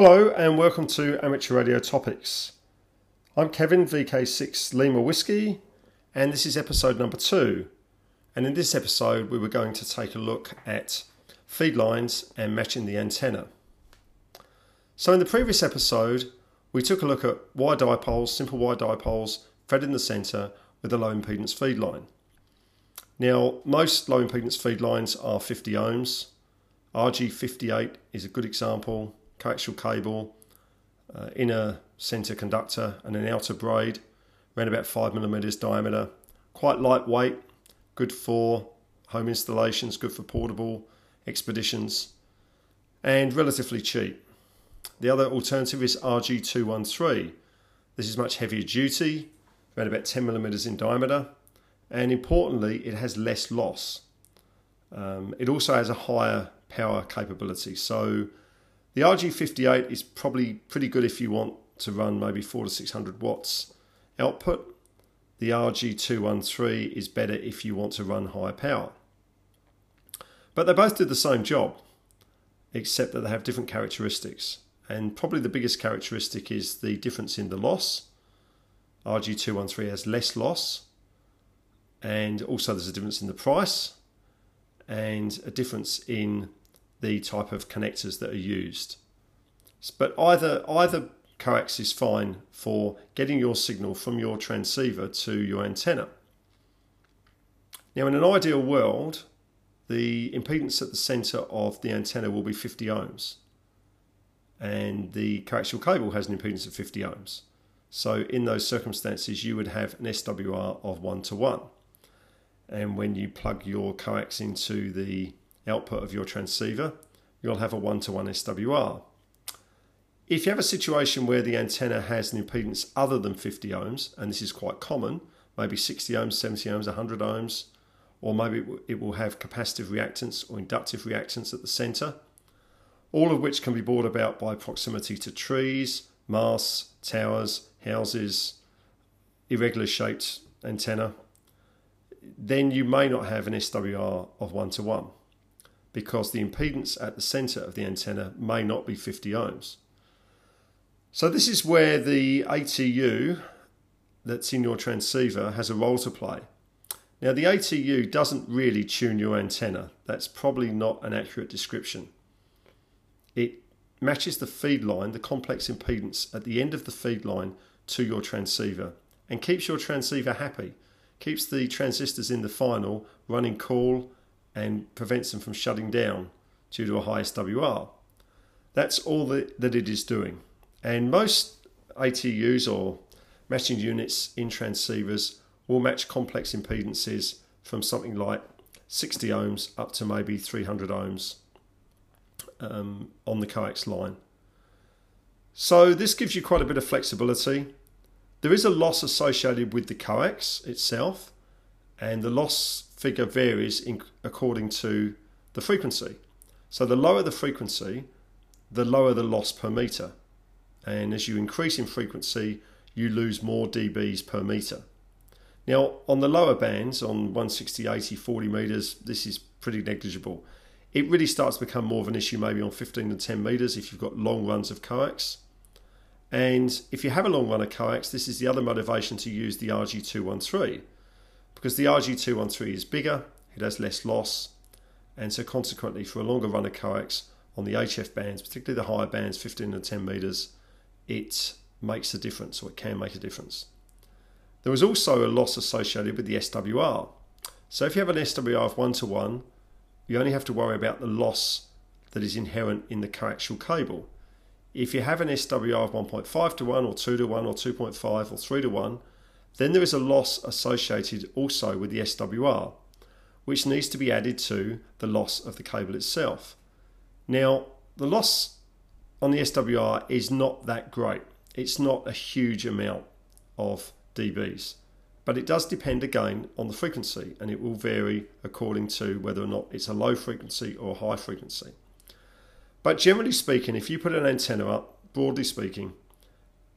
Hello and welcome to Amateur Radio Topics. I'm Kevin, VK6 Lima Whiskey, and this is episode number two. And in this episode, we were going to take a look at feed lines and matching the antenna. So, in the previous episode, we took a look at wire dipoles, simple wire dipoles, fed in the centre with a low impedance feed line. Now, most low impedance feed lines are 50 ohms. RG58 is a good example coaxial cable, uh, inner center conductor, and an outer braid, around about five millimeters diameter. Quite lightweight, good for home installations, good for portable expeditions, and relatively cheap. The other alternative is RG213. This is much heavier duty, around about 10 millimeters in diameter, and importantly, it has less loss. Um, it also has a higher power capability. So the RG58 is probably pretty good if you want to run maybe 4 to 600 watts output. The RG213 is better if you want to run higher power. But they both do the same job, except that they have different characteristics. And probably the biggest characteristic is the difference in the loss. RG213 has less loss, and also there's a difference in the price, and a difference in the type of connectors that are used. But either either coax is fine for getting your signal from your transceiver to your antenna. Now, in an ideal world, the impedance at the center of the antenna will be 50 ohms, and the coaxial cable has an impedance of 50 ohms. So, in those circumstances, you would have an SWR of 1 to 1. And when you plug your coax into the output of your transceiver, you'll have a one-to-one SWR. If you have a situation where the antenna has an impedance other than 50 ohms, and this is quite common, maybe 60 ohms, 70 ohms, 100 ohms, or maybe it will have capacitive reactance or inductive reactance at the center, all of which can be brought about by proximity to trees, masts, towers, houses, irregular shaped antenna, then you may not have an SWR of 1 to 1 because the impedance at the center of the antenna may not be 50 ohms. So this is where the ATU that's in your transceiver has a role to play. Now the ATU doesn't really tune your antenna. That's probably not an accurate description. It matches the feed line, the complex impedance at the end of the feed line to your transceiver and keeps your transceiver happy, keeps the transistors in the final running cool and prevents them from shutting down due to a high SWR. That's all that, that it is doing. And most ATUs or matching units in transceivers will match complex impedances from something like 60 ohms up to maybe 300 ohms um, on the coax line. So this gives you quite a bit of flexibility. There is a loss associated with the coax itself, and the loss figure varies in, according to the frequency. So the lower the frequency, the lower the loss per meter. And as you increase in frequency, you lose more dBs per meter. Now, on the lower bands, on 160, 80, 40 meters, this is pretty negligible. It really starts to become more of an issue maybe on 15 to 10 meters if you've got long runs of coax. And if you have a long run of coax, this is the other motivation to use the RG213 because the RG213 is bigger, it has less loss, and so consequently for a longer run of coax on the HF bands, particularly the higher bands, 15 and 10 meters, it makes a difference or it can make a difference. There is also a loss associated with the SWR. So if you have an SWR of 1 to 1, you only have to worry about the loss that is inherent in the coaxial cable. If you have an SWR of 1.5 to 1 or 2 to 1 or 2.5 or 3 to 1, then there is a loss associated also with the SWR, which needs to be added to the loss of the cable itself. Now, the loss on the SWR is not that great. It's not a huge amount of dBs, but it does depend again on the frequency and it will vary according to whether or not it's a low frequency or a high frequency. But generally speaking, if you put an antenna up, broadly speaking,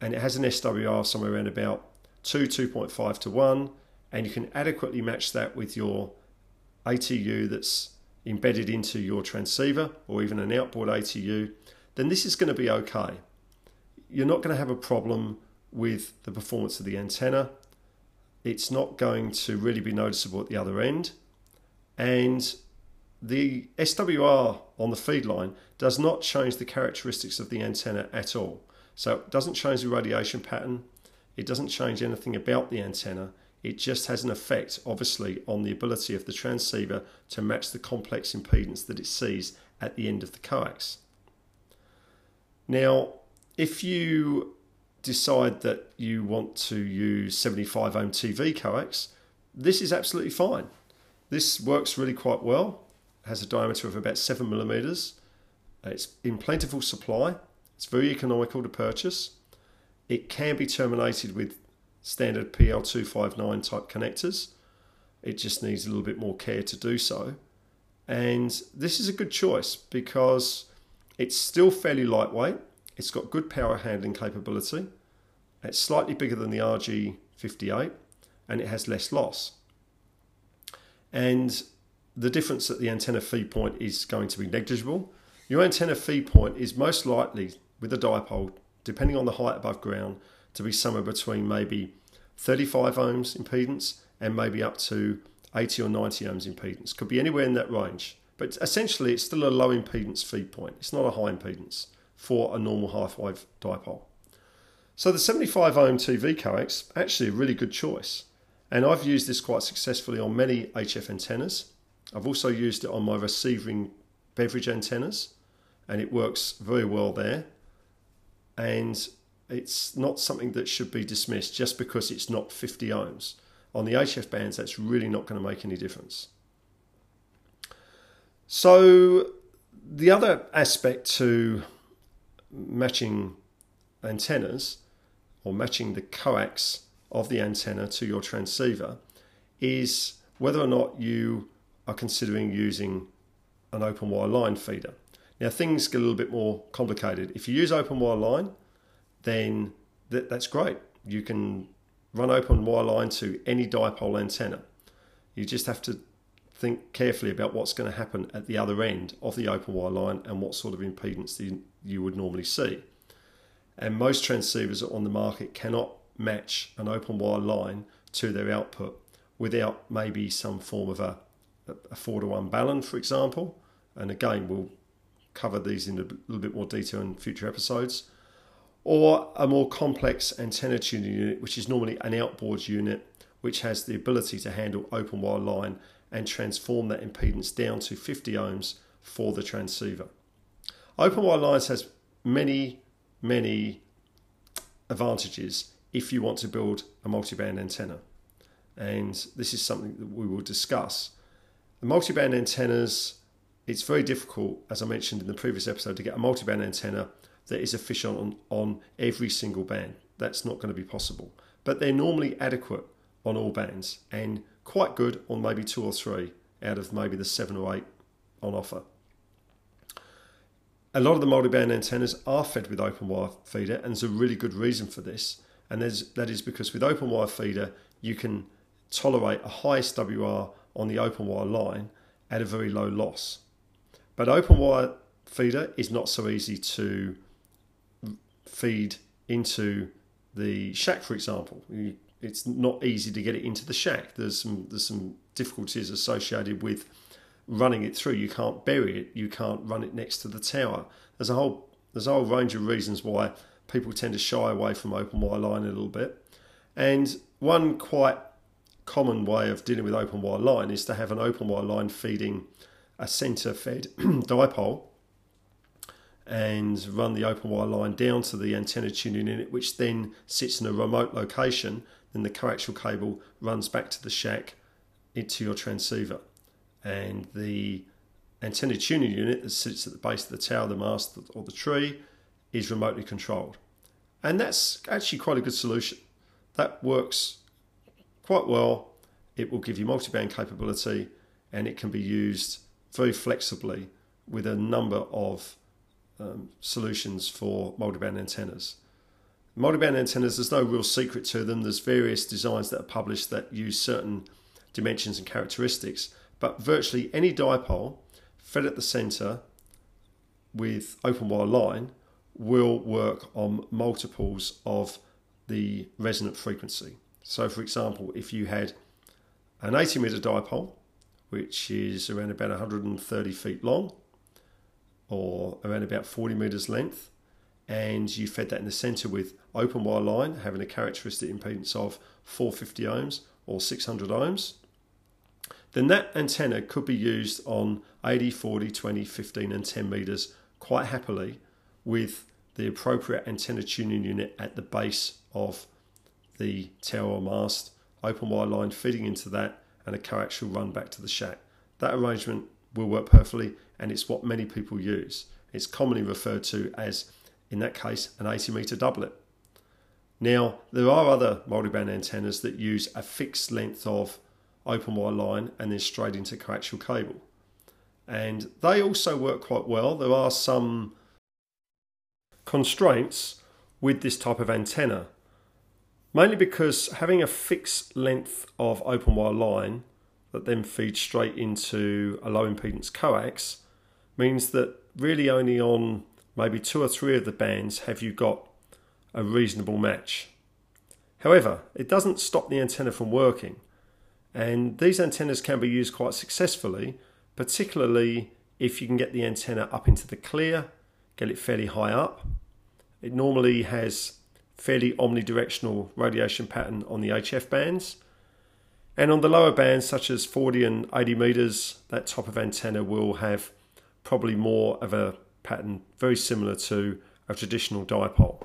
and it has an SWR somewhere around about 2, 2.5 to 1, and you can adequately match that with your ATU that's embedded into your transceiver or even an outboard ATU, then this is going to be okay. You're not going to have a problem with the performance of the antenna. It's not going to really be noticeable at the other end. And the SWR on the feed line does not change the characteristics of the antenna at all. So it doesn't change the radiation pattern. It doesn't change anything about the antenna. It just has an effect, obviously, on the ability of the transceiver to match the complex impedance that it sees at the end of the coax. Now, if you decide that you want to use 75 ohm TV coax, this is absolutely fine. This works really quite well, It has a diameter of about 7 millimeters. It's in plentiful supply, it's very economical to purchase. It can be terminated with standard PL259 type connectors. It just needs a little bit more care to do so. And this is a good choice because it's still fairly lightweight. It's got good power handling capability. It's slightly bigger than the RG58 and it has less loss. And the difference at the antenna feed point is going to be negligible. Your antenna feed point is most likely with a dipole, depending on the height above ground, to be somewhere between maybe 35 ohms impedance and maybe up to 80 or 90 ohms impedance. Could be anywhere in that range. But essentially, it's still a low impedance feed point. It's not a high impedance for a normal half wave dipole. So the 75 ohm TV coax, actually a really good choice. And I've used this quite successfully on many HF antennas. I've also used it on my receiving beverage antennas and it works very well there. And it's not something that should be dismissed just because it's not 50 ohms. On the HF bands, that's really not going to make any difference. So, the other aspect to matching antennas or matching the coax of the antenna to your transceiver is whether or not you are considering using an open wire line feeder. Now, things get a little bit more complicated. If you use open wire line, then that, that's great. You can run open wire line to any dipole antenna. You just have to think carefully about what's going to happen at the other end of the open wire line and what sort of impedance you, you would normally see. And most transceivers on the market cannot match an open wire line to their output without maybe some form of a, a 4 to 1 balun, for example. And again, we'll cover these in a little bit more detail in future episodes or a more complex antenna tuning unit, which is normally an outboard unit, which has the ability to handle open wire line and transform that impedance down to 50 ohms for the transceiver. Open wire lines has many, many advantages if you want to build a multiband antenna. And this is something that we will discuss. The multiband antennas, it's very difficult, as I mentioned in the previous episode, to get a multiband antenna that is efficient on, on every single band. That's not going to be possible. But they're normally adequate on all bands and quite good on maybe two or three out of maybe the seven or eight on offer. A lot of the multi-band antennas are fed with open wire feeder, and there's a really good reason for this. And that is because with open wire feeder, you can tolerate a high SWR on the open wire line at a very low loss. But open wire feeder is not so easy to feed into the shack, for example. It's not easy to get it into the shack. There's some there's some difficulties associated with running it through. You can't bury it. You can't run it next to the tower. There's a whole there's a whole range of reasons why people tend to shy away from open wire line a little bit. And one quite common way of dealing with open wire line is to have an open wire line feeding a center fed dipole and run the open wire line down to the antenna tuning unit, which then sits in a remote location. Then the coaxial cable runs back to the shack into your transceiver. And the antenna tuning unit that sits at the base of the tower, the mast, or the tree is remotely controlled. And that's actually quite a good solution. That works quite well. It will give you multiband capability and it can be used very flexibly with a number of um, solutions for multiband antennas. Multiband antennas, there's no real secret to them. There's various designs that are published that use certain dimensions and characteristics, but virtually any dipole fed at the center with open wire line will work on multiples of the resonant frequency. So, for example, if you had an 80 meter dipole, which is around about 130 feet long or around about 40 meters length, and you fed that in the center with open wire line having a characteristic impedance of 450 ohms or 600 ohms, then that antenna could be used on 80, 40, 20, 15, and 10 meters quite happily with the appropriate antenna tuning unit at the base of the tower mast, open wire line feeding into that, and a coaxial run back to the shack. That arrangement will work perfectly, and it's what many people use. It's commonly referred to as, in that case, an 80 meter doublet. Now, there are other multiband antennas that use a fixed length of open wire line and then straight into coaxial cable. And they also work quite well. There are some constraints with this type of antenna, mainly because having a fixed length of open wire line that then feeds straight into a low impedance coax means that really only on maybe two or three of the bands have you got a reasonable match. However, it doesn't stop the antenna from working and these antennas can be used quite successfully, particularly if you can get the antenna up into the clear, get it fairly high up. It normally has fairly omnidirectional radiation pattern on the HF bands. And on the lower bands, such as 40 and 80 meters, that type of antenna will have probably more of a pattern very similar to a traditional dipole.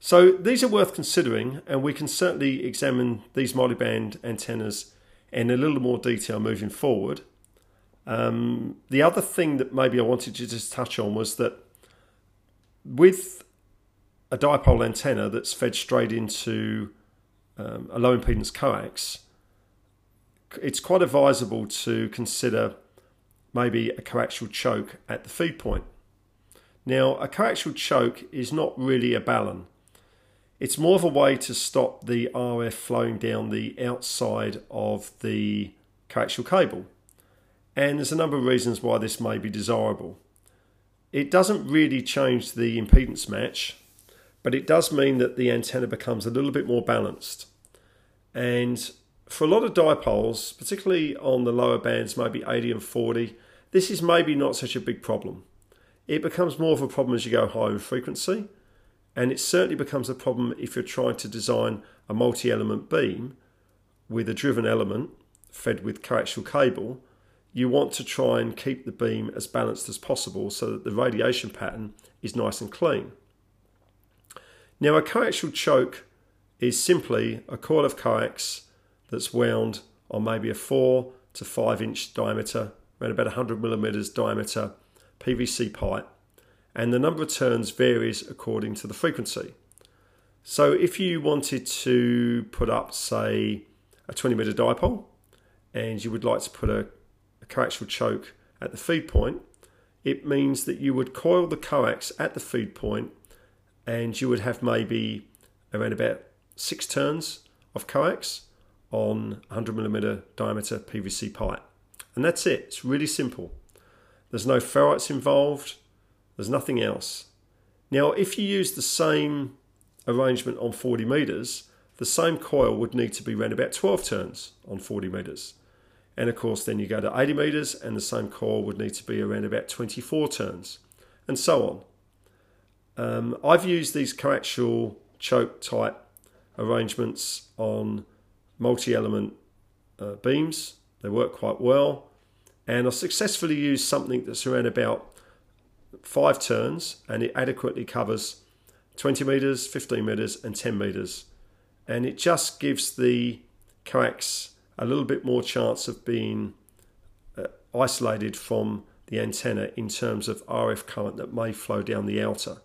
So these are worth considering, and we can certainly examine these multiband antennas in a little more detail moving forward. Um, the other thing that maybe I wanted to just touch on was that with a dipole antenna that's fed straight into um, a low impedance coax, it's quite advisable to consider maybe a coaxial choke at the feed point. Now, a coaxial choke is not really a balun. It's more of a way to stop the RF flowing down the outside of the coaxial cable. And there's a number of reasons why this may be desirable. It doesn't really change the impedance match, but it does mean that the antenna becomes a little bit more balanced. And for a lot of dipoles, particularly on the lower bands, maybe 80 and 40, this is maybe not such a big problem. It becomes more of a problem as you go higher in frequency and it certainly becomes a problem if you're trying to design a multi element beam with a driven element fed with coaxial cable. You want to try and keep the beam as balanced as possible so that the radiation pattern is nice and clean. Now, a coaxial choke is simply a coil of coax that's wound on maybe a 4 to 5 inch diameter, around about 100 millimeters diameter PVC pipe and the number of turns varies according to the frequency. So if you wanted to put up, say, a 20 meter dipole, and you would like to put a, a coaxial choke at the feed point, it means that you would coil the coax at the feed point and you would have maybe around about six turns of coax on 100 millimeter diameter PVC pipe. And that's it, it's really simple. There's no ferrites involved, there's nothing else. Now, if you use the same arrangement on 40 metres, the same coil would need to be around about 12 turns on 40 metres. And of course, then you go to 80 metres and the same coil would need to be around about 24 turns, and so on. Um, I've used these coaxial choke type arrangements on multi element uh, beams, they work quite well. And I successfully used something that's around about five turns and it adequately covers 20 meters, 15 meters, and 10 meters. And it just gives the coax a little bit more chance of being uh, isolated from the antenna in terms of RF current that may flow down the outer.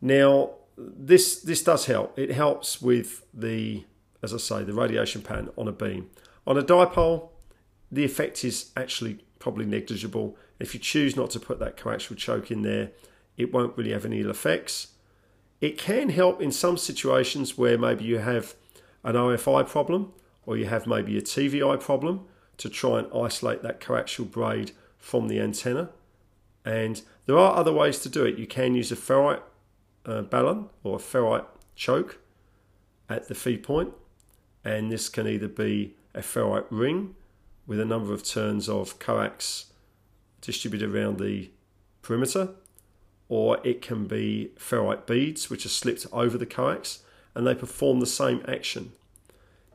Now, this this does help. It helps with the, as I say, the radiation pattern on a beam. On a dipole, the effect is actually probably negligible. If you choose not to put that coaxial choke in there, it won't really have any ill effects. It can help in some situations where maybe you have an RFI problem or you have maybe a TVI problem to try and isolate that coaxial braid from the antenna. And there are other ways to do it. You can use a ferrite uh, balun or a ferrite choke at the feed point, and this can either be a ferrite ring with a number of turns of coax distributed around the perimeter, or it can be ferrite beads which are slipped over the coax and they perform the same action.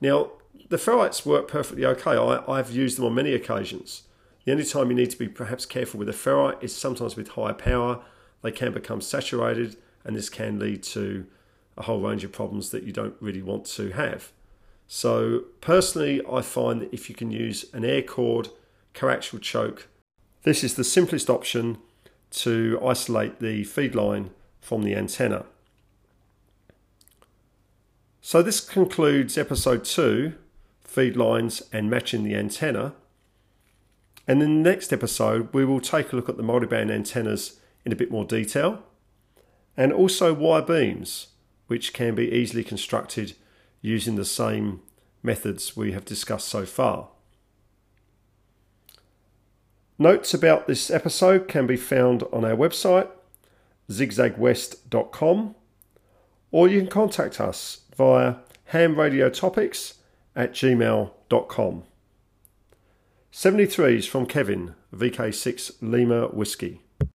Now, the ferrites work perfectly okay. I, I've used them on many occasions. The only time you need to be perhaps careful with a ferrite is sometimes with high power. They can become saturated, and this can lead to a whole range of problems that you don't really want to have. So, personally, I find that if you can use an air cord coaxial choke, this is the simplest option to isolate the feed line from the antenna. So, this concludes episode two feed lines and matching the antenna. And in the next episode, we will take a look at the multiband antennas in a bit more detail and also wire beams, which can be easily constructed using the same methods we have discussed so far. Notes about this episode can be found on our website, zigzagwest.com, or you can contact us via hamradiotopics at gmail.com. 73 is from Kevin, VK6 Lima Whiskey.